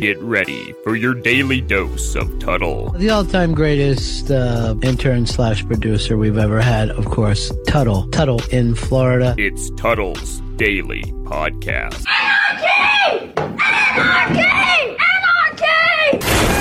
Get ready for your daily dose of Tuttle. The all-time greatest uh, intern slash producer we've ever had, of course, Tuttle. Tuttle in Florida. It's Tuttle's Daily Podcast. Anarchy! Anarchy! Anarchy!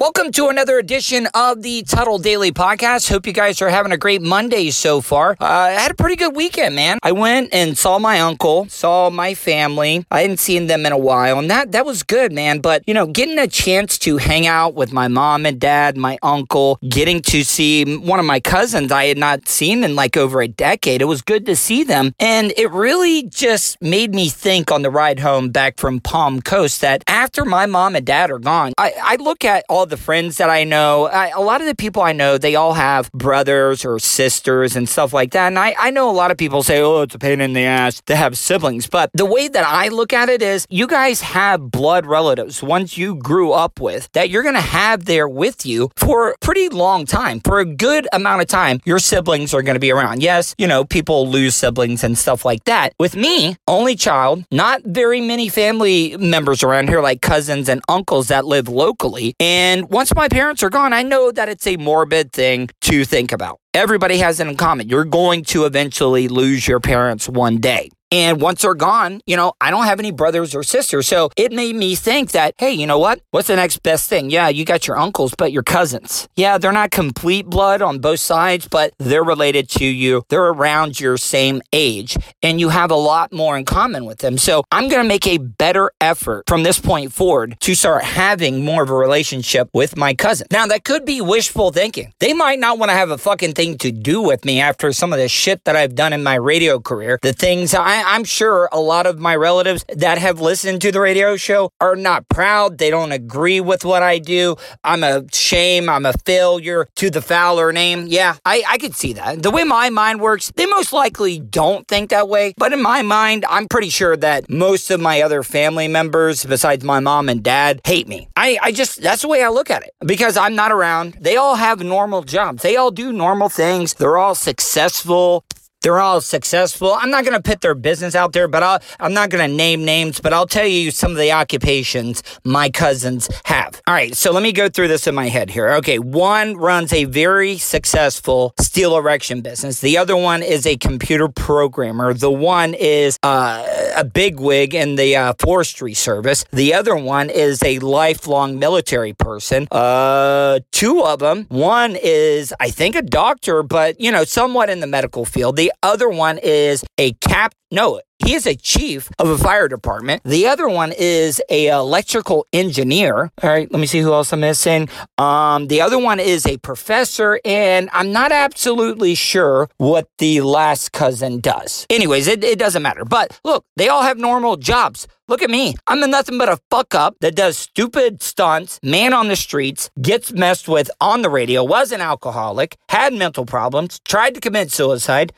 Welcome to another edition of the Tuttle Daily Podcast. Hope you guys are having a great Monday so far. Uh, I had a pretty good weekend, man. I went and saw my uncle, saw my family. I hadn't seen them in a while, and that that was good, man. But you know, getting a chance to hang out with my mom and dad, my uncle, getting to see one of my cousins I had not seen in like over a decade. It was good to see them, and it really just made me think on the ride home back from Palm Coast that after my mom and dad are gone, I, I look at all the friends that I know, I, a lot of the people I know, they all have brothers or sisters and stuff like that. And I, I know a lot of people say, oh, it's a pain in the ass to have siblings. But the way that I look at it is you guys have blood relatives, ones you grew up with, that you're going to have there with you for a pretty long time. For a good amount of time, your siblings are going to be around. Yes, you know, people lose siblings and stuff like that. With me, only child, not very many family members around here, like cousins and uncles that live locally. And and once my parents are gone, I know that it's a morbid thing to think about. Everybody has it in common. You're going to eventually lose your parents one day. And once they're gone, you know, I don't have any brothers or sisters. So it made me think that, hey, you know what? What's the next best thing? Yeah, you got your uncles, but your cousins. Yeah, they're not complete blood on both sides, but they're related to you. They're around your same age and you have a lot more in common with them. So I'm going to make a better effort from this point forward to start having more of a relationship with my cousin. Now, that could be wishful thinking. They might not want to have a fucking thing to do with me after some of the shit that I've done in my radio career, the things I, am sure a lot of my relatives that have listened to the radio show are not proud. They don't agree with what I do. I'm a shame. I'm a failure to the Fowler name. Yeah, I, I could see that. The way my mind works, they most likely don't think that way. But in my mind, I'm pretty sure that most of my other family members, besides my mom and dad, hate me. I, I just, that's the way I look at it because I'm not around. They all have normal jobs. They all do normal things. They're all successful. They're all successful. I'm not going to put their business out there, but I'll, I'm not going to name names, but I'll tell you some of the occupations my cousins have. All right, so let me go through this in my head here. Okay, one runs a very successful steel erection business. The other one is a computer programmer. The one is uh, a bigwig in the uh, forestry service. The other one is a lifelong military person. Uh, two of them. One is, I think, a doctor, but you know, somewhat in the medical field. The other one is a cap. No, he is a chief of a fire department. The other one is a electrical engineer. All right, let me see who else I'm missing. Um, the other one is a professor, and I'm not absolutely sure what the last cousin does. Anyways, it, it doesn't matter. But look, they all have normal jobs. Look at me. I'm nothing but a fuck up that does stupid stunts, man on the streets, gets messed with on the radio, was an alcoholic, had mental problems, tried to commit suicide.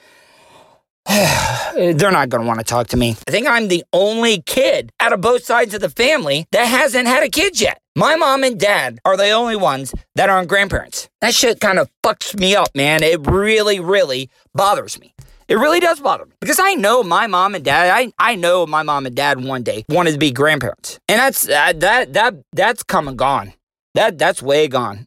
They're not going to want to talk to me. I think I'm the only kid out of both sides of the family that hasn't had a kid yet. My mom and dad are the only ones that aren't grandparents. That shit kind of fucks me up, man. It really, really bothers me. It really does bother me because I know my mom and dad. I, I know my mom and dad one day wanted to be grandparents, and that's uh, that that that's come and gone. That that's way gone.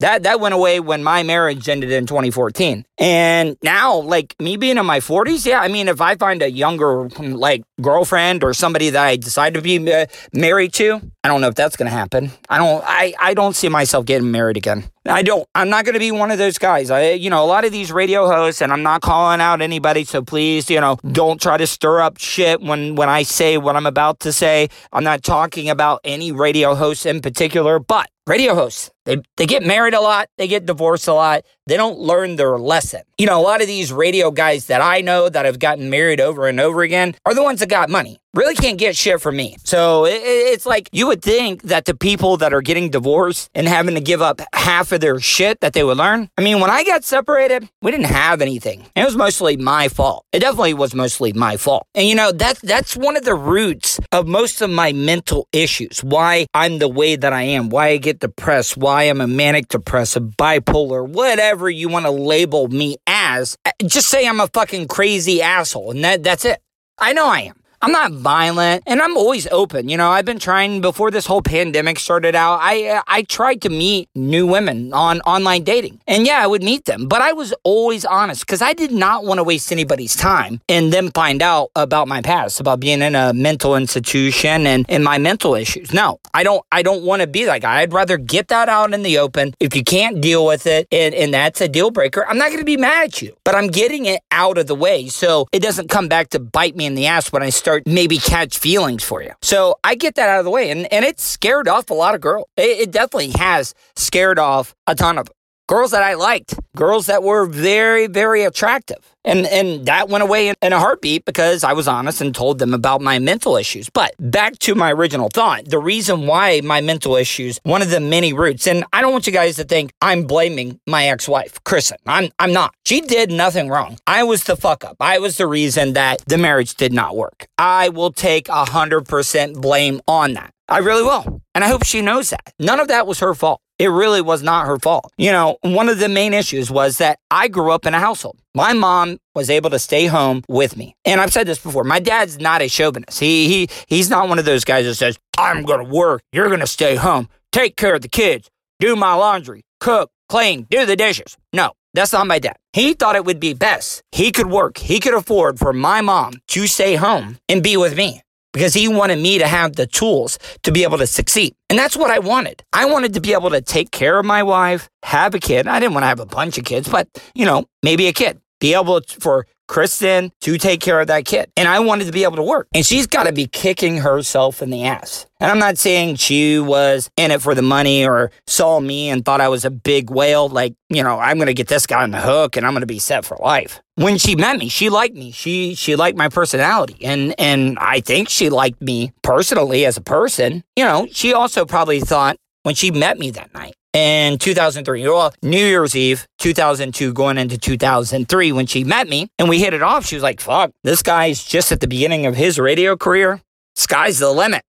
That that went away when my marriage ended in 2014. And now, like me being in my 40s, yeah, I mean, if I find a younger like girlfriend or somebody that I decide to be uh, married to, I don't know if that's going to happen. I don't I I don't see myself getting married again. I don't. I'm not going to be one of those guys. I, you know, a lot of these radio hosts, and I'm not calling out anybody. So please, you know, don't try to stir up shit when when I say what I'm about to say. I'm not talking about any radio hosts in particular, but radio hosts. They, they get married a lot, they get divorced a lot, they don't learn their lesson. You know, a lot of these radio guys that I know that have gotten married over and over again are the ones that got money really can't get shit from me. So it, it's like you would think that the people that are getting divorced and having to give up half of their shit that they would learn. I mean, when I got separated, we didn't have anything. It was mostly my fault. It definitely was mostly my fault. And you know, that's that's one of the roots of most of my mental issues. Why I'm the way that I am, why I get depressed, why I'm a manic depressive, bipolar, whatever you want to label me as. Just say I'm a fucking crazy asshole and that that's it. I know I am. I'm not violent and I'm always open. You know, I've been trying before this whole pandemic started out. I I tried to meet new women on online dating. And yeah, I would meet them, but I was always honest cuz I did not want to waste anybody's time and then find out about my past, about being in a mental institution and and my mental issues. No, I don't I don't want to be guy. I'd rather get that out in the open. If you can't deal with it and, and that's a deal breaker, I'm not going to be mad at you, but I'm getting it out of the way so it doesn't come back to bite me in the ass when I start maybe catch feelings for you. So I get that out of the way, and, and it scared off a lot of girls. It, it definitely has scared off a ton of girls that I liked, girls that were very, very attractive. And, and that went away in, in, a heartbeat because I was honest and told them about my mental issues. But back to my original thought, the reason why my mental issues, one of the many roots, and I don't want you guys to think I'm blaming my ex-wife, Kristen. I'm, I'm not. She did nothing wrong. I was the fuck up. I was the reason that the marriage did not work. I will take a hundred percent blame on that. I really will. And I hope she knows that. None of that was her fault. It really was not her fault. You know, one of the main issues was that I grew up in a household. My mom was able to stay home with me. And I've said this before. My dad's not a chauvinist. He he he's not one of those guys that says, "I'm going to work, you're going to stay home, take care of the kids, do my laundry, cook, clean, do the dishes." No. That's not my dad. He thought it would be best. He could work, he could afford for my mom to stay home and be with me because he wanted me to have the tools to be able to succeed. And that's what I wanted. I wanted to be able to take care of my wife, have a kid. I didn't want to have a bunch of kids, but, you know, maybe a kid. Be able to, for Kristen to take care of that kid. And I wanted to be able to work. And she's got to be kicking herself in the ass. And I'm not saying she was in it for the money or saw me and thought I was a big whale. Like, you know, I'm going to get this guy on the hook and I'm going to be set for life. When she met me, she liked me. She she liked my personality. And and I think she liked me personally as a person. You know, she also probably thought when she met me that night, in 2003. Well, New Year's Eve, 2002, going into 2003, when she met me and we hit it off, she was like, fuck, this guy's just at the beginning of his radio career. Sky's the limit.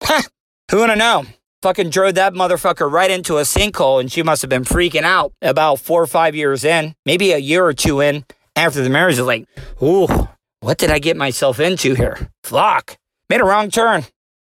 Who wanna know? Fucking drove that motherfucker right into a sinkhole and she must have been freaking out about four or five years in, maybe a year or two in after the marriage. Like, ooh, what did I get myself into here? Fuck. Made a wrong turn.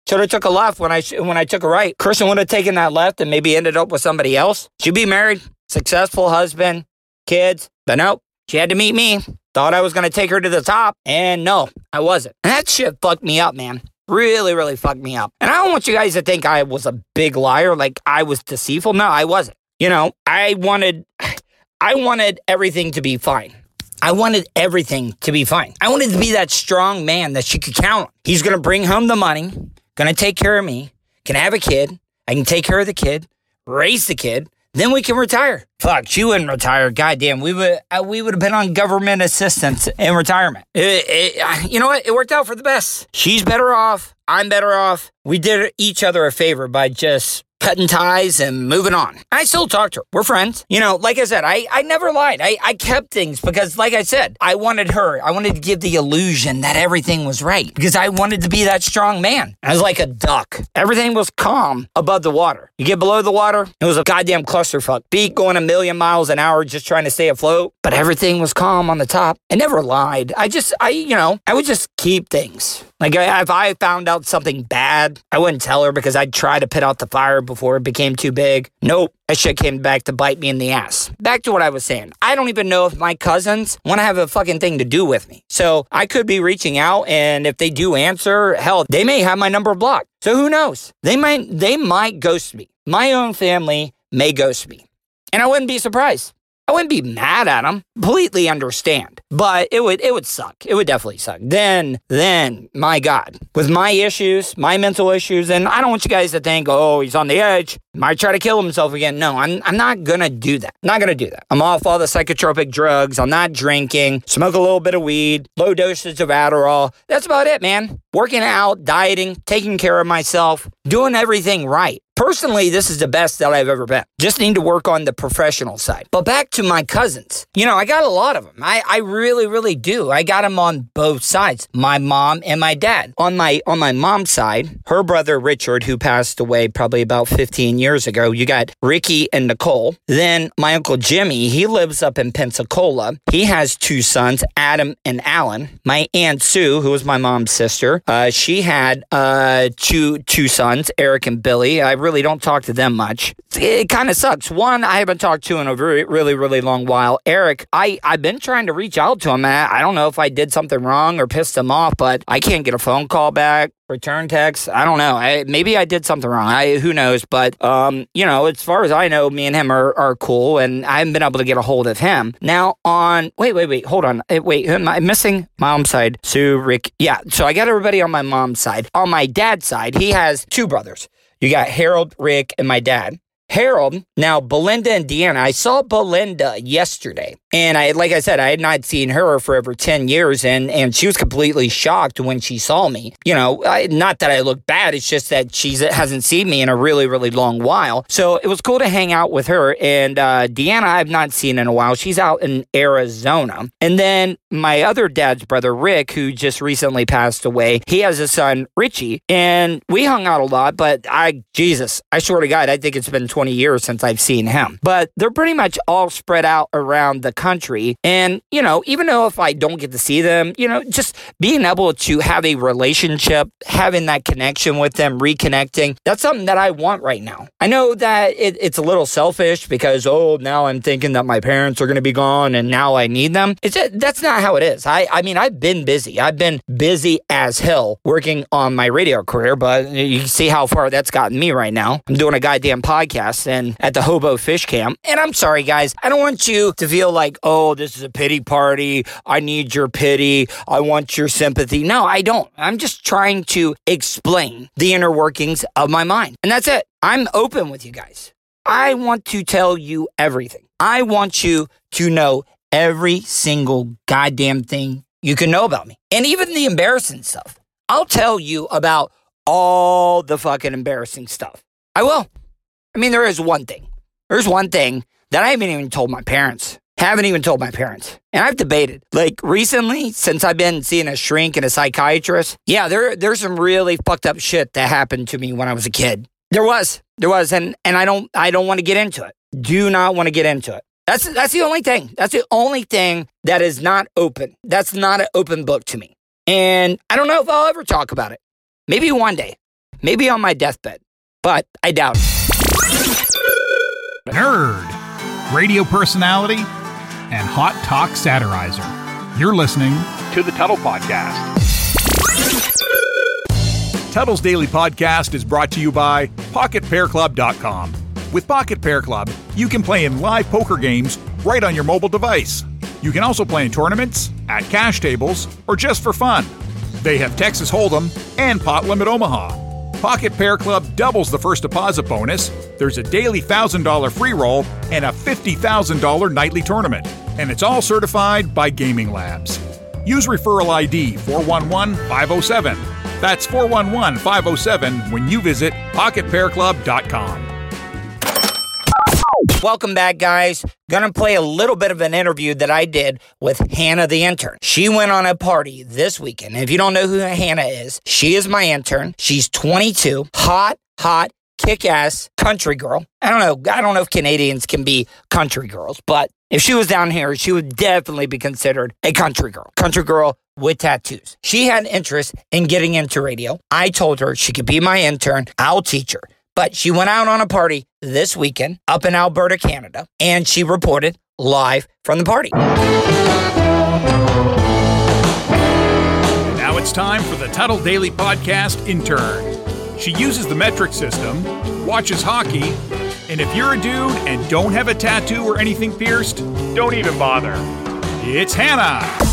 Should have took a left when I when I took a right. Kristen would have taken that left and maybe ended up with somebody else. She'd be married, successful husband, kids. But nope, she had to meet me. Thought I was gonna take her to the top, and no, I wasn't. That shit fucked me up, man. Really, really fucked me up. And I don't want you guys to think I was a big liar, like I was deceitful. No, I wasn't. You know, I wanted, I wanted everything to be fine. I wanted everything to be fine. I wanted to be that strong man that she could count on. He's gonna bring home the money gonna take care of me, can have a kid, I can take care of the kid, raise the kid, then we can retire. Fuck, she wouldn't retire. Goddamn, we would uh, we would have been on government assistance in retirement. It, it, you know what? It worked out for the best. She's better off. I'm better off. We did each other a favor by just cutting ties and moving on. I still talk to her. We're friends. You know, like I said, I, I never lied. I, I kept things because, like I said, I wanted her. I wanted to give the illusion that everything was right because I wanted to be that strong man. I was like a duck. Everything was calm above the water. You get below the water, it was a goddamn clusterfuck. Beat going a million miles an hour just trying to stay afloat, but everything was calm on the top. I never lied. I just, I, you know, I would just keep things. Like if I found out something bad, I wouldn't tell her because I'd try to put out the fire before it became too big. Nope. That shit came back to bite me in the ass. Back to what I was saying. I don't even know if my cousins want to have a fucking thing to do with me. So I could be reaching out and if they do answer, hell, they may have my number blocked. So who knows? They might they might ghost me. My own family may ghost me. And I wouldn't be surprised. I wouldn't be mad at him. Completely understand. But it would it would suck. It would definitely suck. Then then my God, with my issues, my mental issues, and I don't want you guys to think, oh, he's on the edge. Might try to kill himself again. No, I'm I'm not gonna do that. I'm not gonna do that. I'm off all the psychotropic drugs. I'm not drinking. Smoke a little bit of weed. Low dosage of Adderall. That's about it, man. Working out, dieting, taking care of myself, doing everything right. Personally, this is the best that I've ever been. Just need to work on the professional side. But back to my cousins. You know, I got a lot of them. I, I really, really do. I got them on both sides. My mom and my dad. On my on my mom's side, her brother Richard, who passed away probably about 15 years ago. You got Ricky and Nicole. Then my uncle Jimmy, he lives up in Pensacola. He has two sons, Adam and Alan. My aunt Sue, who was my mom's sister, uh, she had uh, two two sons, Eric and Billy. I don't talk to them much. It kind of sucks. One, I haven't talked to in a very, really, really long while. Eric, I I've been trying to reach out to him. I, I don't know if I did something wrong or pissed him off, but I can't get a phone call back return text. I don't know. I, maybe I did something wrong. I who knows? But um, you know, as far as I know, me and him are, are cool, and I haven't been able to get a hold of him. Now on wait, wait, wait, hold on. Eh, wait, am I missing mom's side? Sue, Rick. Yeah. So I got everybody on my mom's side. On my dad's side, he has two brothers. You got Harold, Rick, and my dad. Harold, now Belinda and Deanna. I saw Belinda yesterday. And I, like I said, I had not seen her for over 10 years and, and she was completely shocked when she saw me. You know, I, not that I look bad. It's just that she hasn't seen me in a really, really long while. So it was cool to hang out with her. And uh, Deanna, I've not seen in a while. She's out in Arizona. And then my other dad's brother, Rick, who just recently passed away, he has a son, Richie. And we hung out a lot, but I, Jesus, I swear to God, I think it's been 20 years since I've seen him. But they're pretty much all spread out around the country. And, you know, even though if I don't get to see them, you know, just being able to have a relationship, having that connection with them, reconnecting, that's something that I want right now. I know that it, it's a little selfish because, oh, now I'm thinking that my parents are going to be gone and now I need them. It's just, that's not how it is. I, I mean, I've been busy. I've been busy as hell working on my radio career, but you see how far that's gotten me right now. I'm doing a goddamn podcast and at the Hobo Fish Camp. And I'm sorry, guys. I don't want you to feel like, oh, this is a pity party. I need your pity. I want your sympathy. No, I don't. I'm just trying to explain the inner workings of my mind. And that's it. I'm open with you guys. I want to tell you everything. I want you to know every single goddamn thing you can know about me. And even the embarrassing stuff. I'll tell you about all the fucking embarrassing stuff. I will. I mean, there is one thing. There's one thing that I haven't even told my parents. Haven't even told my parents. And I've debated. Like recently, since I've been seeing a shrink and a psychiatrist, yeah, there there's some really fucked up shit that happened to me when I was a kid. There was. There was. And and I don't I don't want to get into it. Do not want to get into it. That's that's the only thing. That's the only thing that is not open. That's not an open book to me. And I don't know if I'll ever talk about it. Maybe one day. Maybe on my deathbed. But I doubt it. Nerd, radio personality, and hot talk satirizer. You're listening To the Tuttle Podcast. Tuttle's Daily Podcast is brought to you by PocketPairClub.com. With Pocket Pair Club, you can play in live poker games right on your mobile device. You can also play in tournaments, at cash tables, or just for fun. They have Texas Hold'em and Pot Limit Omaha. Pocket Pair Club doubles the first deposit bonus. There's a daily $1,000 free roll and a $50,000 nightly tournament. And it's all certified by Gaming Labs. Use referral ID 411 507. That's 411 507 when you visit PocketPairClub.com. Welcome back, guys. Gonna play a little bit of an interview that I did with Hannah the intern. She went on a party this weekend. If you don't know who Hannah is, she is my intern. She's 22, hot, hot, kick ass country girl. I don't know. I don't know if Canadians can be country girls, but if she was down here, she would definitely be considered a country girl. Country girl with tattoos. She had interest in getting into radio. I told her she could be my intern. I'll teach her. But she went out on a party this weekend up in Alberta, Canada, and she reported live from the party. Now it's time for the Tuttle Daily Podcast intern. She uses the metric system, watches hockey, and if you're a dude and don't have a tattoo or anything pierced, Don't even bother. it's Hannah.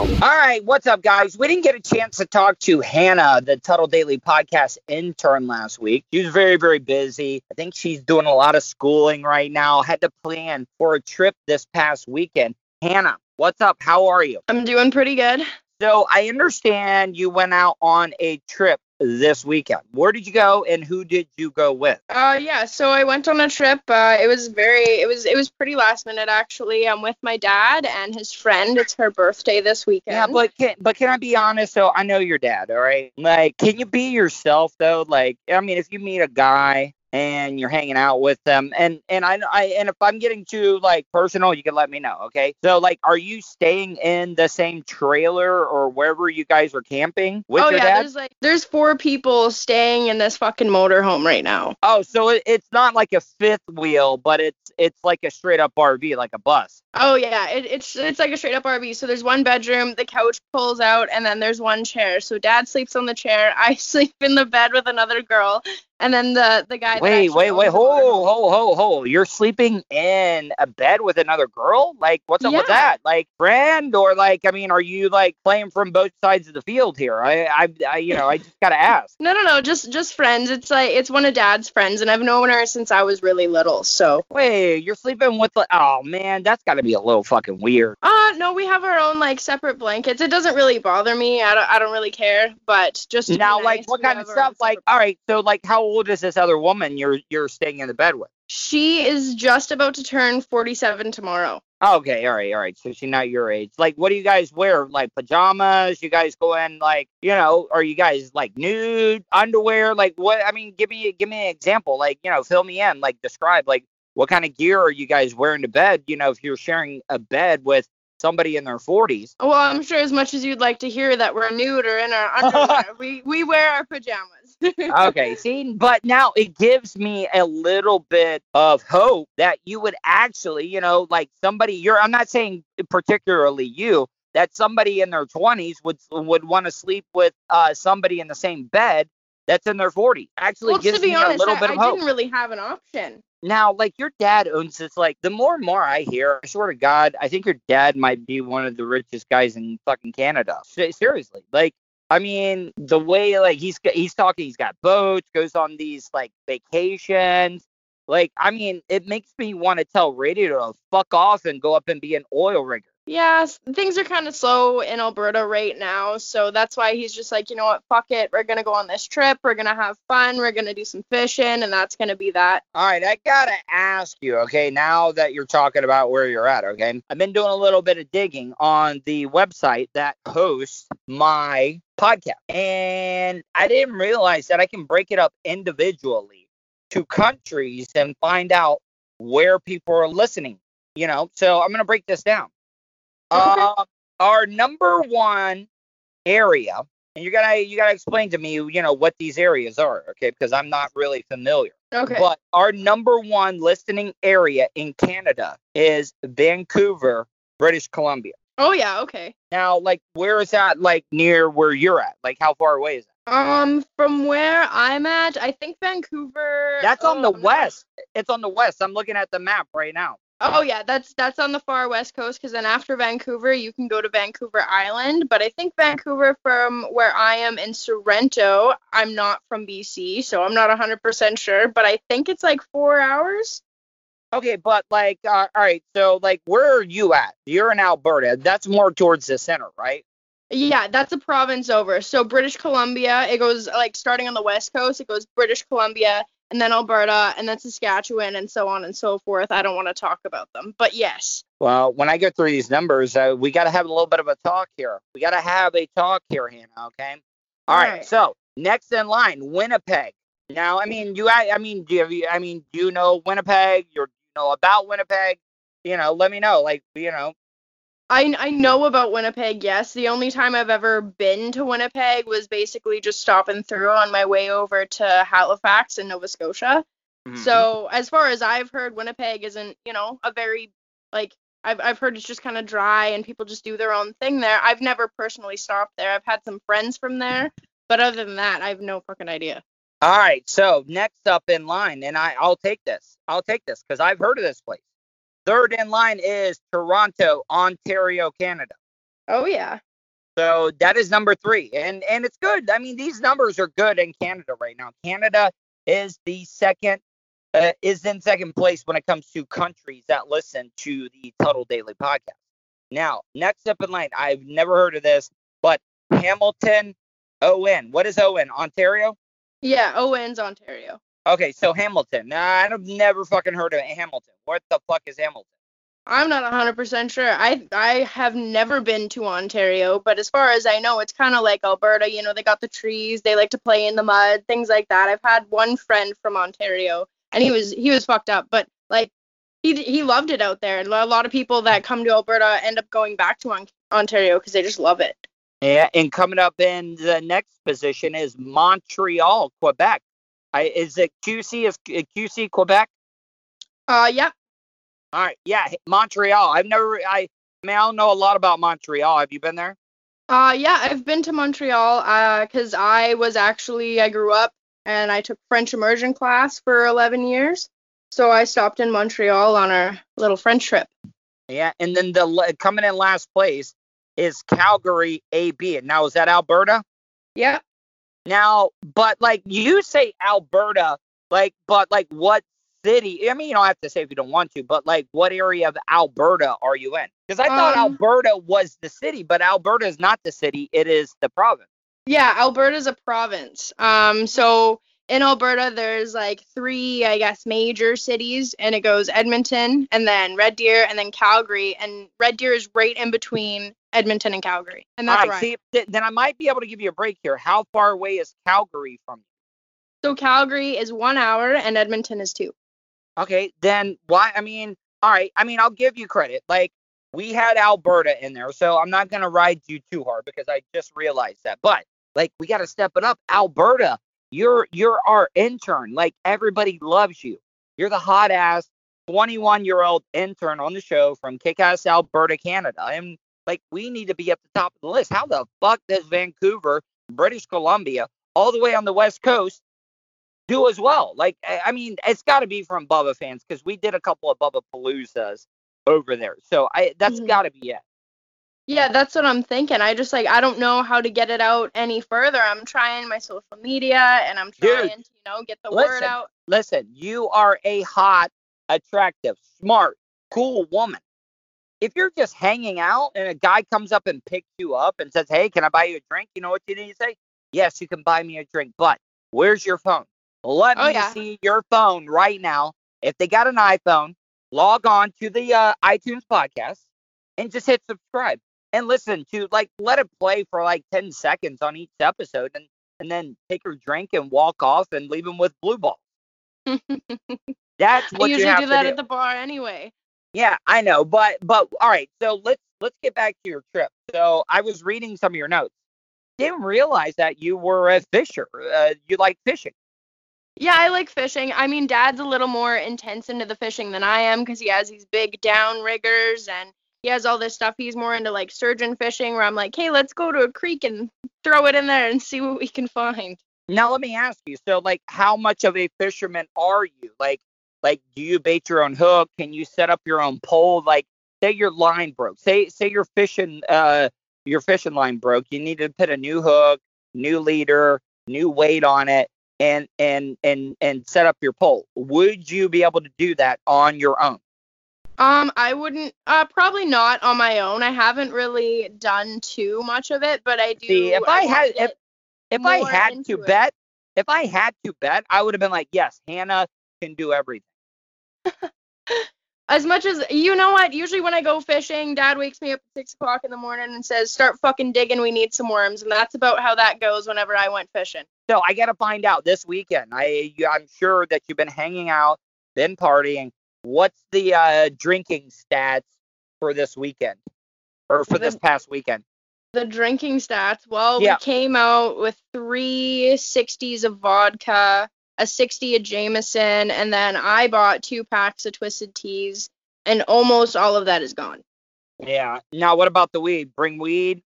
All right, what's up, guys? We didn't get a chance to talk to Hannah, the Tuttle Daily podcast intern last week. She was very, very busy. I think she's doing a lot of schooling right now. Had to plan for a trip this past weekend. Hannah, what's up? How are you? I'm doing pretty good. So I understand you went out on a trip this weekend. Where did you go and who did you go with? Uh, yeah. So I went on a trip. Uh, it was very, it was, it was pretty last minute actually. I'm with my dad and his friend. It's her birthday this weekend. Yeah, but can but can I be honest? So I know your dad, all right. Like, can you be yourself though? Like, I mean, if you meet a guy and you're hanging out with them and and I, I and if i'm getting too like personal you can let me know okay so like are you staying in the same trailer or wherever you guys are camping with oh your yeah, dad there's like there's four people staying in this fucking motorhome right now. oh so it, it's not like a fifth wheel but it's it's like a straight up rv like a bus Oh yeah, it, it's it's like a straight up RV. So there's one bedroom, the couch pulls out, and then there's one chair. So dad sleeps on the chair, I sleep in the bed with another girl, and then the the guy. wait wait wait ho ho ho ho you're sleeping in a bed with another girl like what's up with that like friend or like i mean are you like playing from both sides of the field here i i, I you know i just gotta ask No no no, just just friends. It's like it's one of dad's friends, and I've known her since I was really little. So. Wait, you're sleeping with the. Oh man, that's got to be a little fucking weird. Uh no, we have our own like separate blankets. It doesn't really bother me. I don't I don't really care, but just Now, nice, like, what kind of have our own stuff? Like, all right, so like, how old is this other woman you're you're staying in the bed with? she is just about to turn 47 tomorrow. Okay, all right, all right. So she's not your age. Like, what do you guys wear? Like pajamas? You guys go in like, you know, are you guys like nude underwear? Like, what? I mean, give me give me an example. Like, you know, fill me in. Like, describe like what kind of gear are you guys wearing to bed? You know, if you're sharing a bed with somebody in their 40s. Well, I'm sure as much as you'd like to hear that we're nude or in our underwear, we we wear our pajamas. Okay, see, but now it gives me a little bit of hope that you would actually, you know, like somebody you're I'm not saying particularly you, that somebody in their 20s would would want to sleep with uh somebody in the same bed that's in their 40s. Actually well, gives to be me honest, a little I, bit of I hope. didn't really have an option. Now, like your dad owns this. Like the more and more I hear, I swear to God, I think your dad might be one of the richest guys in fucking Canada. Seriously, like I mean, the way like he's he's talking, he's got boats, goes on these like vacations. Like I mean, it makes me want to tell radio to fuck off and go up and be an oil rigger. Yeah, things are kind of slow in Alberta right now, so that's why he's just like, you know what, fuck it, we're gonna go on this trip, we're gonna have fun, we're gonna do some fishing, and that's gonna be that. All right, I gotta ask you, okay, now that you're talking about where you're at, okay, I've been doing a little bit of digging on the website that hosts my podcast, and I didn't realize that I can break it up individually to countries and find out where people are listening, you know, so I'm gonna break this down. Um, our number one area, and you gotta you gotta explain to me, you know, what these areas are, okay, because I'm not really familiar. Okay. But our number one listening area in Canada is Vancouver, British Columbia. oh yeah, okay. Now, like, where is that? Like near where you're at? Like, how far away is that? Um, from where I'm at, I think Vancouver. That's on the um, west. It's on the west. I'm looking at the map right now. Oh yeah, that's that's on the far west coast. Because then after Vancouver, you can go to Vancouver Island. But I think Vancouver, from where I am in Sorrento, I'm not from BC, so I'm not 100% sure. But I think it's like four hours. Okay, but like, uh, all right. So, like, where are you at? You're in Alberta. That's more towards the center, right? Yeah, that's a province over. So British Columbia, it goes like starting on the west coast, it goes British Columbia, and then Alberta, and then Saskatchewan, and so on and so forth. I don't want to talk about them, but yes. Well, when I go through these numbers, uh, we got to have a little bit of a talk here. We got to have a talk here, Hannah. Okay. All right. Right. So next in line, Winnipeg. Now, I mean, you, I, I mean, do you- I mean, do you know Winnipeg? You're, you know about Winnipeg? You know, let me know. Like, you know, I, I know about Winnipeg, yes. The only time I've ever been to Winnipeg was basically just stopping through on my way over to Halifax in Nova Scotia. mhm. So as far as I've heard, Winnipeg isn't, you know, a very like I've I've heard it's just kind of dry and people just do their own thing there. I've never personally stopped there. I've had some friends from there, but other than that, I have no fucking idea. All right. So next up in line, and I, I'll take this. I'll take this because I've heard of this place. Third in line is Toronto, Ontario, Canada. Oh yeah. So that is number three, and and it's good. I mean, these numbers are good in Canada right now. Canada is the second, uh, is in second place when it comes to countries that listen to the Tuttle Daily podcast. Now, next up in line, I've never heard of this, but Hamilton, ON. What is ON? Ontario? Yeah, Owens, Ontario. Okay, so Hamilton. Nah, I've never fucking heard of Hamilton. What the fuck is Hamilton? I'm not 100% sure. I I have never been to Ontario, but as far as I know, it's kind of like Alberta. You know, they got the trees, they like to play in the mud, things like that. I've had one friend from Ontario, and he was he was fucked up, but like he he loved it out there. And a lot of people that come to Alberta end up going back to on- Ontario because they just love it. Yeah, and coming up in the next position is Montreal, Quebec. I, is it QC? Is QC Quebec? Uh, yep. All right, yeah, Montreal. I've never. I, I mean, I don't know a lot about Montreal. Have you been there? Uh, yeah, I've been to Montreal uh, because I was actually I grew up and I took French immersion class for 11 years. So I stopped in Montreal on our little French trip. Yeah, and then the coming in last place is Calgary AB. And now is that Alberta? Yeah. Now, but like you say Alberta, like, but like what city? I mean, you don't have to say if you don't want to, but like what area of Alberta are you in? Because I thought Um, Alberta was the city, but Alberta is not the city; it is the province. Yeah, Alberta's a province. Um, so in Alberta, there's like three, I guess, major cities, and it goes Edmonton, and then Red Deer, and then Calgary, and Red Deer is right in between Edmonton and Calgary, and that's All right, see, th- then I might be able to give you a break here. How far away is Calgary from you? So Calgary is one hour, and Edmonton is two. Okay, then why? I mean, all right. I mean, I'll give you credit. Like we had Alberta in there, so I'm not gonna ride you too hard because I just realized that. But like we got to step it up. Alberta, you're you're our intern. Like everybody loves you. You're the hot ass 21 year old intern on the show from Kick-Ass Alberta, Canada. And like we need to be at the top of the list. How the fuck does Vancouver, British Columbia, all the way on the west coast do as well? Like I mean, it's got to be from Bubba fans because we did a couple of Bubba Paloozas over there. So I that's Mhm. got to be it. Yeah, that's what I'm thinking. I just like I don't know how to get it out any further. I'm trying my social media and I'm trying Dude, to, you know, get the word out. Listen, you are a hot, attractive, smart, cool woman. If you're just hanging out and a guy comes up and picks you up and says, Hey, can I buy you a drink? You know what you need to say? Yes, you can buy me a drink, but where's your phone? Let Oh, me yeah. see your phone right now. If they got an iPhone, log on to the uh, iTunes podcast and just hit subscribe and listen to like let it play for like 10 seconds on each episode and and then take your drink and walk off and leave them with blue balls. That's I what you usually have do that do. at the bar anyway. Yeah, I know, but but all right. So let's let's get back to your trip. So I was reading some of your notes. Didn't realize that you were a fisher. Uh, you like fishing. Yeah, I like fishing. I mean, Dad's a little more intense into the fishing than I am because he has these big down riggers and he has all this stuff. He's more into like sturgeon fishing where I'm like, hey, let's go to a creek and throw it in there and see what we can find. Now let me ask you. So like, how much of a fisherman are you? Like like, do you bait your own hook? Can you set up your own pole? Like, say your line broke. Say say your fishing uh your fishing line broke. You need to put a new hook, new leader, new weight on it. And, and and and set up your pole. Would you be able to do that on your own? Um, I wouldn't, uh, probably not on my own. I haven't really done too much of it, but I do. See, if I want had if if I had to it. bet, if I had to bet, I would have been like, yes, Hannah can do everything. As much as you know what, usually when I go fishing, Dad wakes me up at six o'clock in the morning and says, "Start fucking digging. We need some worms," and that's about how that goes whenever I went fishing. So I got to find out this weekend. I I'm sure that you've been hanging out, been partying. What's the uh, drinking stats for this weekend, or for this past weekend? The drinking stats. Well, Yeah. we came out with three sixties of vodka, a sixty of Jameson, and then I bought two packs of Twisted Teas, and almost all of that is gone. Yeah. Now what about the weed? Bring weed.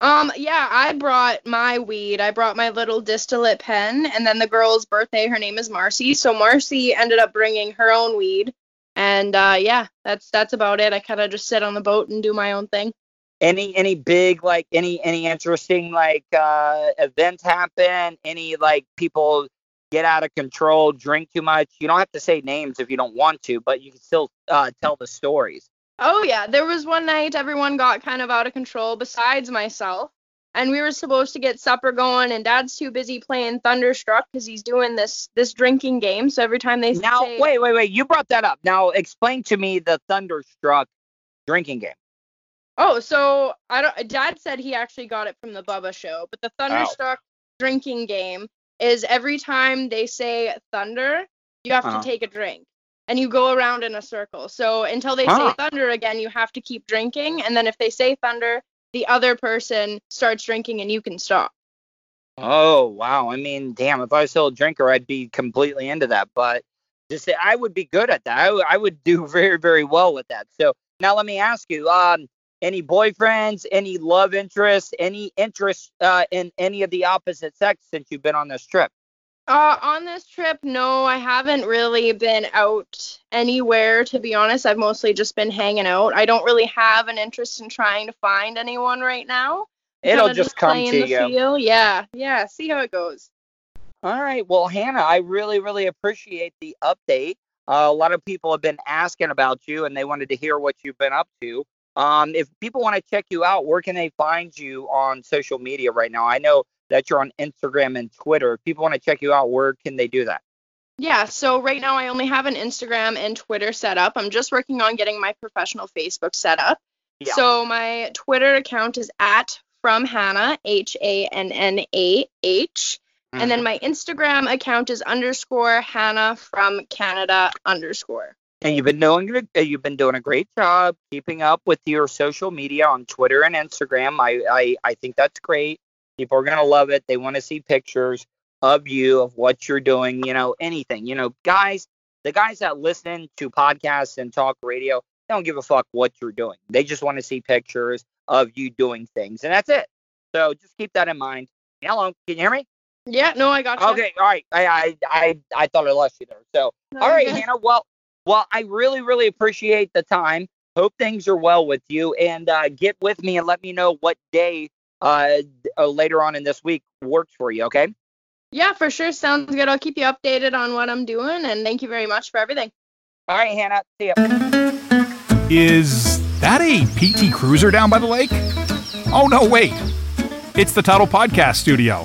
Um, yeah, I brought my weed. I brought my little distillate pen, and then the girl's birthday, her name is Marcy. So Marcy ended up bringing her own weed, and uh, yeah, that's that's about it. I kind of just sit on the boat and do my own thing. Any any big like any any interesting like uh events happen? Any like people get out of control, drink too much? You don't have to say names if you don't want to, but you can still uh, tell the stories. Oh yeah, there was one night everyone got kind of out of control besides myself. and we were supposed to get supper going, and Dad's too busy playing Thunderstruck because he's doing this this drinking game. So every time they Now, say, wait, wait, wait. You brought that up. Now, explain to me the Thunderstruck drinking game. Oh, so I don't. Dad said he actually got it from the Bubba show, but the Thunderstruck drinking game is every time they say thunder, you have Uh-huh. to take a drink, and you go around in a circle. So until they Ah. say thunder again, you have to keep drinking, and then if they say thunder, the other person starts drinking, and you can stop. Oh wow! I mean, damn, if I was still a drinker, I'd be completely into that. But just I would be good at that. I, I would do very very well with that. So now let me ask you: um, any boyfriends, any love interests, any interest uh, in any of the opposite sex since you've been on this trip? Uh, on this trip, no, I haven't really been out anywhere, to be honest. I've mostly just been hanging out. I don't really have an interest in trying to find anyone right now. It'll Kinda just come to you. Feel. Yeah, yeah. See how it goes. All right. Well, Hannah, I really, really appreciate the update. Uh, a lot of people have been asking about you and they wanted to hear what you've been up to. Um, if people want to check you out, where can they find you on social media right now? I know that you're on Instagram and Twitter. If people want to check you out, where can they do that? Yeah, so right now I only have an Instagram and Twitter set up. I'm just working on getting my professional Facebook set up. Yeah. So my Twitter account is at from Hannah, H A N N A H. And Mm-hmm. then my Instagram account is underscore Hannah from Canada underscore. And you've been doing uh, you've been doing a great job keeping up with your social media on Twitter and Instagram. I I, I think that's great. People are gonna love it. They want to see pictures of you of what you're doing. You know anything. You know guys, the guys that listen to podcasts and talk radio, they don't give a fuck what you're doing. They just want to see pictures of you doing things, and that's it. So just keep that in mind. Hello, can you hear me? Yeah, no, I got you. Okay, all right. I I I, I thought I lost you there. So all right, Hannah. Well, well, I really, really appreciate the time. Hope things are well with you, and uh, get with me and let me know what day uh, uh, later on in this week works for you. Okay. Yeah, for sure. Sounds good. I'll keep you updated on what I'm doing, and thank you very much for everything. All right, Hannah. See ya. Is that a PT Cruiser down by the lake? Oh, no, wait. It's the Tuttle Podcast Studio.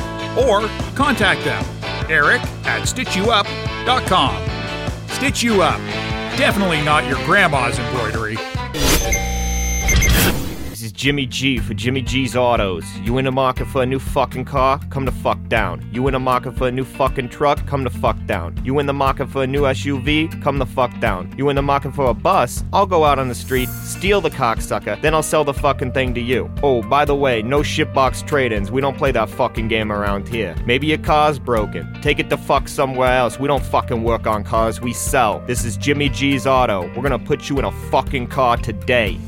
or contact them, Eric at StitchYouUp.com. Stitch You Up. Definitely not your grandma's embroidery. This is Jimmy G for Jimmy G's Autos. You in the market for a new fucking car? Come the fuck down. You in the market for a new fucking truck? Come the fuck down. You in the market for a new SUV? Come the fuck down. You in the market for a bus? I'll go out on the street, steal the cocksucker, then I'll sell the fucking thing to you. Oh, by the way, no shitbox trade-ins. We don't play that fucking game around here. Maybe your car's broken. Take it to fuck somewhere else. We don't fucking work on cars. We sell. This is Jimmy G's Auto. We're gonna put you in a fucking car today.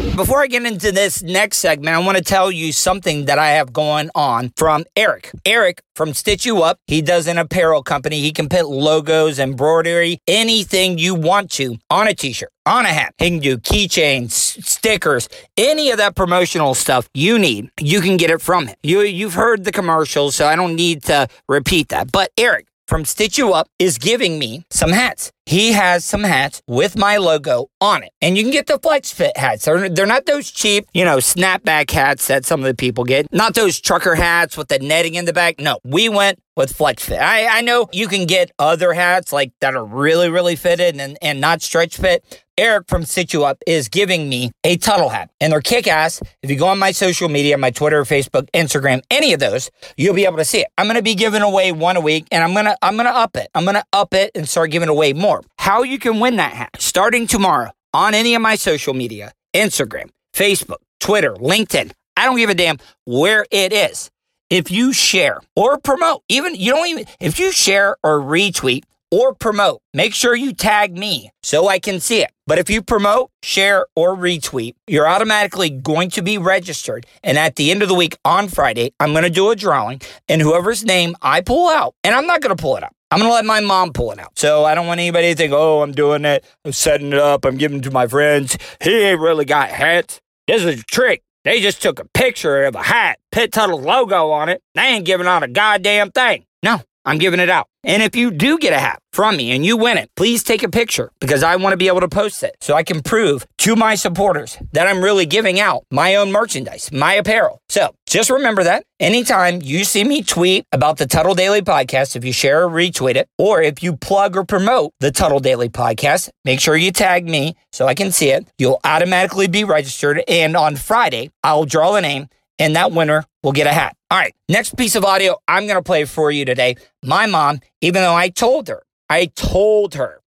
Before I get into this next segment, I want to tell you something that I have going on from Eric. Eric from Stitch You Up, he does an apparel company. He can put logos, embroidery, anything you want to on a t shirt, on a hat. He can do keychains, stickers, any of that promotional stuff you need. You can get it from him. You, you've heard the commercials, so I don't need to repeat that. But Eric, from Stitch You Up is giving me some hats. He has some hats with my logo on it. And you can get the Flex Fit hats. They're, they're not those cheap, you know, snapback hats that some of the people get. Not those trucker hats with the netting in the back. No, we went with Flex Fit. I, I know you can get other hats like that are really, really fitted and, and not stretch fit. Eric from Stitch You Up is giving me a Tuttle hat, and they're kick ass. If you go on my social media, my Twitter, Facebook, Instagram, any of those, you'll be able to see it. I'm gonna be giving away one a week, and I'm gonna I'm gonna up it. I'm gonna up it and start giving away more. How you can win that hat starting tomorrow on any of my social media, Instagram, Facebook, Twitter, LinkedIn. I don't give a damn where it is. If you share or promote, even you don't even if you share or retweet or promote, make sure you tag me so I can see it. But if you promote, share, or retweet, you're automatically going to be registered. And at the end of the week on Friday, I'm going to do a drawing, and whoever's name I pull out, and I'm not going to pull it out. I'm going to let my mom pull it out. So I don't want anybody to think, oh, I'm doing it. I'm setting it up. I'm giving it to my friends. He ain't really got hats. This is a trick. They just took a picture of a hat, Pit Tuttle logo on it. They ain't giving out a goddamn thing. No, I'm giving it out. And if you do get a hat from me and you win it, please take a picture because I want to be able to post it so I can prove to my supporters that I'm really giving out my own merchandise, my apparel. So just remember that anytime you see me tweet about the Tuttle Daily Podcast, if you share or retweet it, or if you plug or promote the Tuttle Daily Podcast, make sure you tag me so I can see it. You'll automatically be registered. And on Friday, I'll draw a name and that winner will get a hat. All right, next piece of audio I'm going to play for you today. My mom, even though I told her, I told her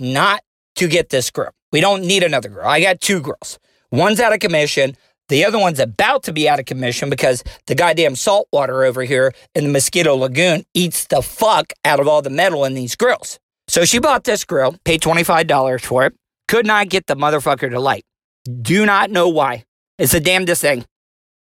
not to get this girl. We don't need another girl. I got two girls. One's out of commission. The other one's about to be out of commission because the goddamn salt water over here in the Mosquito Lagoon eats the fuck out of all the metal in these grills. So she bought this grill, paid $25 for it, could not get the motherfucker to light. Do not know why. It's the damnedest thing.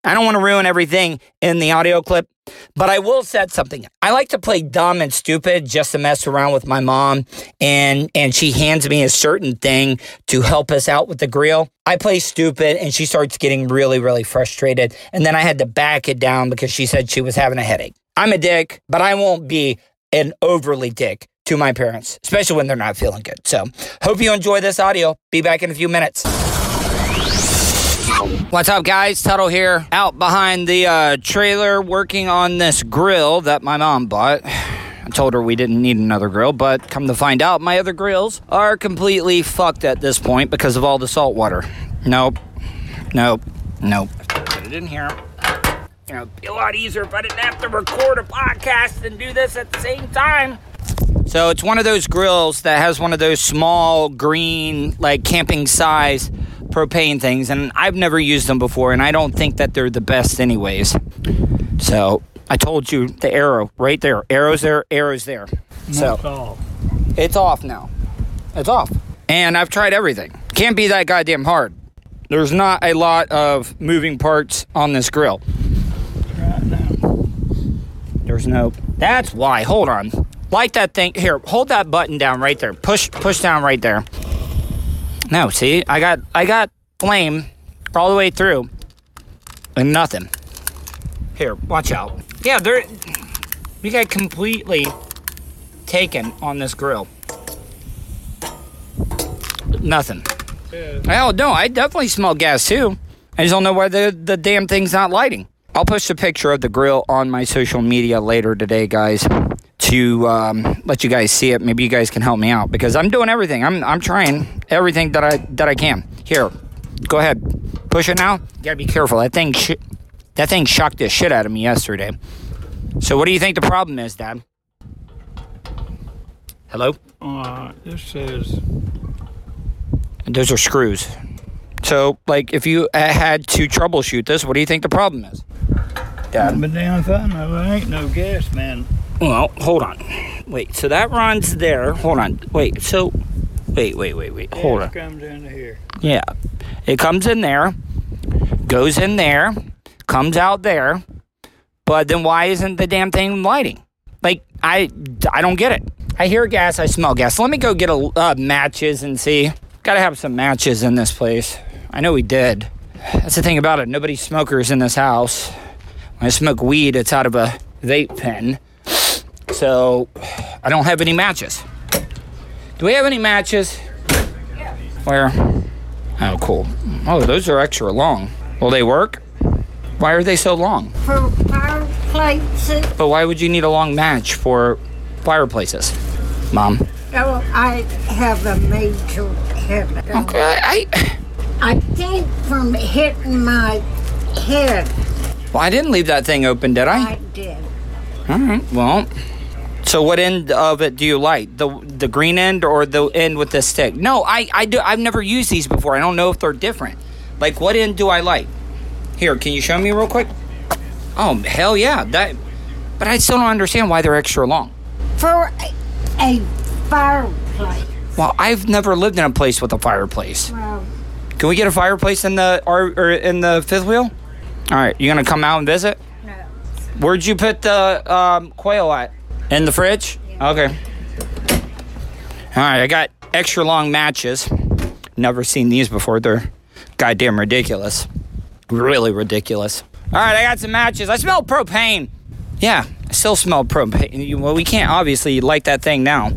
I don't want to ruin everything in the audio clip, but I will set something. I like to play dumb and stupid just to mess around with my mom and and she hands me a certain thing to help us out with the grill. I play stupid and she starts getting really really frustrated and then I had to back it down because she said she was having a headache. I'm a dick, but I won't be an overly dick to my parents, especially when they're not feeling good. So, hope you enjoy this audio. Be back in a few minutes. What's up, guys? Tuddle here, out behind the uh, trailer working on this grill that my mom bought. I told her we didn't need another grill, but come to find out, my other grills are completely fucked at this point because of all the salt water. Nope. Nope. Nope. Put it in here. You know, it'd be a lot easier if I didn't have to record a podcast and do this at the same time. So it's one of those grills that has one of those small green, like camping size propane things, and I've never used them before, and I don't think that they're the best, anyways. So I told you the arrow right there, arrows there, arrows there. So it's off now. It's off, and I've tried everything. Can't be that goddamn hard. There's not a lot of moving parts on this grill. There's no. That's why. Hold on. Light that thing. Here, hold that button down right there. Push, push down right there. No, see, I got, I got flame all the way through, and nothing. Here, watch out. Yeah, there. We got completely taken on this grill. Nothing. Oh no, I definitely smell gas too. I just don't know why the the damn thing's not lighting. I'll post a picture of the grill on my social media later today, guys, to um, let you guys see it. Maybe you guys can help me out because I'm doing everything. I'm I'm trying everything that I that I can. Here, go ahead, push it now. You gotta be careful. That thing sh- that thing shocked the shit out of me yesterday. So, what do you think the problem is, Dad? Hello. Uh, this says Those are screws. So, like, if you had to troubleshoot this, what do you think the problem is? Dad. but down if I there ain't no gas, man. Well, hold on. Wait, so that runs there. Hold on. Wait, so. Wait, wait, wait, wait. Hold gas on. comes into here. Yeah. It comes in there, goes in there, comes out there, but then why isn't the damn thing lighting? Like, I, I don't get it. I hear gas, I smell gas. Let me go get a uh, matches and see. Gotta have some matches in this place. I know we did. That's the thing about it. Nobody smokers in this house. When I smoke weed, it's out of a vape pen. So, I don't have any matches. Do we have any matches? Where? Oh, cool. Oh, those are extra long. Will they work? Why are they so long? for fireplaces. But why would you need a long match for fireplaces? Mom. Oh, I have a major headache. Okay, I. I think from hitting my head, Well, I didn't leave that thing open, did I? I did. All right. Well, so what end of it do you like? The the green end or the end with the stick? No, I I do. I've never used these before. I don't know if they're different. Like, what end do I like? Here, can you show me real quick? Oh hell yeah! That. But I still don't understand why they're extra long. For a, a fireplace. Well, I've never lived in a place with a fireplace. Can we get a fireplace in the or, or in the fifth wheel? All right, you gonna come out and visit? no. Where'd you put the um, quail at? In the fridge? Okay. All right, I got extra long matches. Never seen these before. They're goddamn ridiculous. Really ridiculous. All right, I got some matches. I smell propane. Yeah, I still smell propane. Well, we can't obviously light that thing now.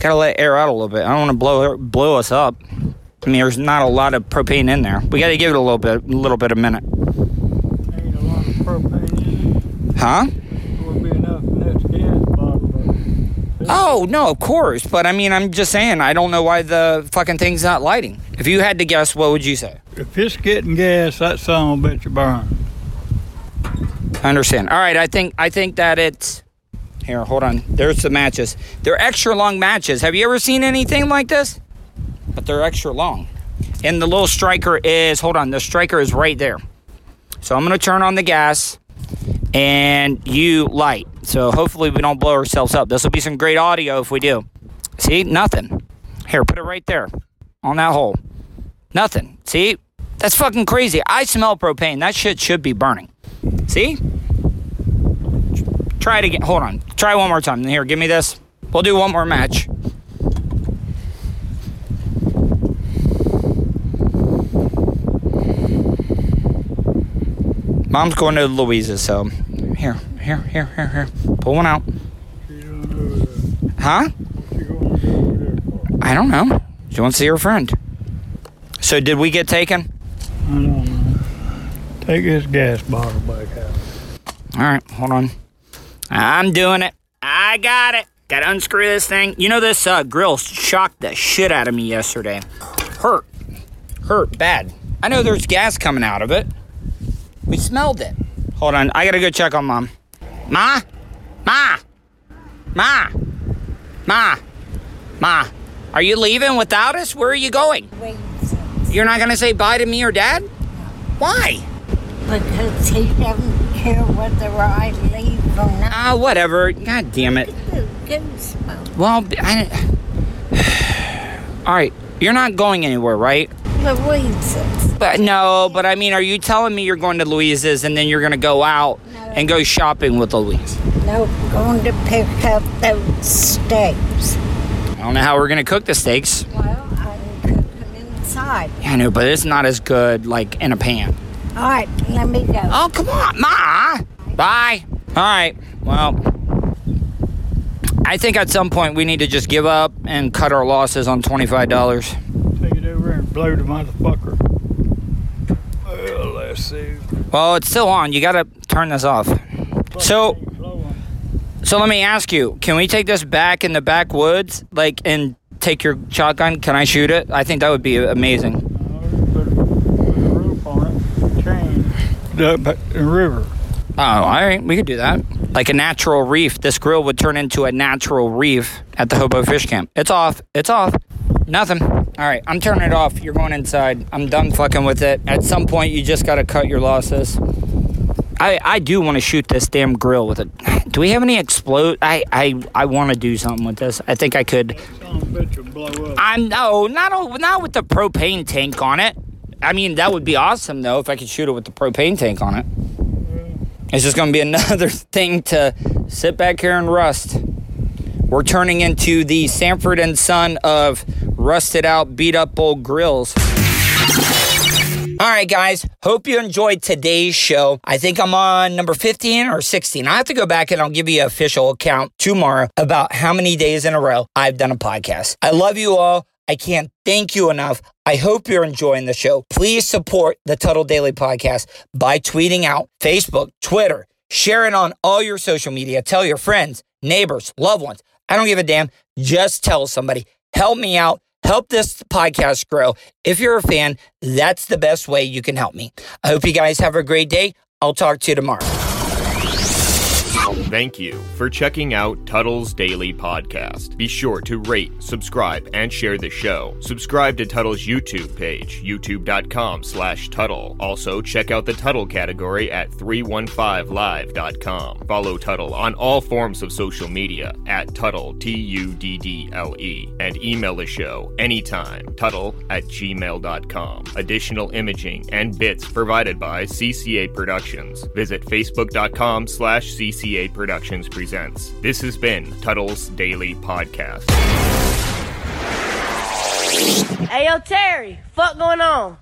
Gotta let air out a little bit. I don't want to blow blow us up. I mean, there's not a lot of propane in there. We got to give it a little bit, a little bit a minute. Ain't a lot of propane Huh? in it. Would be enough in this gas bottle. but- Oh no, of course. But I mean, I'm just saying. I don't know why the fucking thing's not lighting. If you had to guess, what would you say? If it's getting gas, that son will bet you burn. I understand. All right, I think I think that it's here. Hold on. There's the matches. They're extra long matches. Have you ever seen anything like this? But they're extra long. And the little striker is hold on. The striker is right there. So I'm gonna turn on the gas, and you light. So hopefully we don't blow ourselves up. This will be some great audio if we do. See, nothing. Here, put it right there on that hole. Nothing. See, that's fucking crazy. I smell propane. That shit should be burning. See? Try it again. Hold on. Try one more time. Here, give me this. We'll do one more match. Mom's going to Louisa's, so here, here, here, here, here. Pull one out. Huh? I don't know. She wants to see her friend. So did we get taken? I don't know. Take this gas bottle back out. All right, hold on. I'm doing it. I got it. Got to unscrew this thing. You know, this uh, grill shocked the shit out of me yesterday. Hurt. Hurt bad. I know there's gas coming out of it. We smelled it. Hold on. I got to go check on mom. Ma? Ma? Ma? Ma? Ma? Are you leaving without us? Where are you going? Wait, You're not going to say bye to me or dad? Why? because he doesn't care whether I leave or not. Ah, whatever. God damn it. The goose smoke. Well, I. All right, you're not going anywhere, right? Louisa's. But no, but I mean, are you telling me you're going to Louise's and then you're going to go out and go shopping with Louise? No, going to pick up those steaks. I don't know how we're going to cook the steaks. Well, I can cook them inside. Yeah, I know, but it's not as good like in a pan. All right, let me go. Oh, come on, Ma. Bye. All right. Well, I think at some point we need to just give up and cut our losses on twenty-five dollars. Take it over and blow the motherfucker. Well, let's see. Well, it's still on. You got to turn this off. So. So let me ask you, can we take this back in the backwoods, like, and take your shotgun? Can I shoot it? I think that would be amazing. Put, put a rope on it. Chain. Up the river. Oh, all right, we could do that. Like a natural reef. This grill would turn into a natural reef at the Hobo Fish Camp. It's off. It's off. Nothing. All right, I'm turning it off. You're going inside. I'm done fucking with it. At some point, you just got to cut your losses. I, I do want to shoot this damn grill with it. Do we have any explode? I I, I want to do something with this. I think I could. A. I'm no, not o- not with the propane tank on it. I mean, that would be awesome though if I could shoot it with the propane tank on it. It's just gonna be another thing to sit back here and rust. We're turning into the Sanford and Son of rusted out, beat up old grills. All right, guys. Hope you enjoyed today's show. I think I'm on number 15 or 16. I have to go back and I'll give you an official account tomorrow about how many days in a row I've done a podcast. I love you all. I can't thank you enough. I hope you're enjoying the show. Please support the Tuddle Daily Podcast by tweeting out Facebook, Twitter, share it on all your social media. Tell your friends, neighbors, loved ones. I don't give a damn. Just tell somebody. Help me out. Help this podcast grow. If you're a fan, that's the best way you can help me. I hope you guys have a great day. I'll talk to you tomorrow. Thank you for checking out Tuddle's Daily Podcast. Be sure to rate, subscribe, and share the show. Subscribe to Tuddle's YouTube page, youtube.com slash Tuddle. Also, check out the Tuddle category at 315live.com. Follow Tuddle on all forms of social media at Tuddle, T-U-D-D-L-E, and email the show anytime, Tuddle at gmail.com. Additional imaging and bits provided by CCA Productions. Visit facebook.com slash CCA Productions Presents. This has been Tuddle's Daily Podcast. Hey, yo, Terry, fuck going on?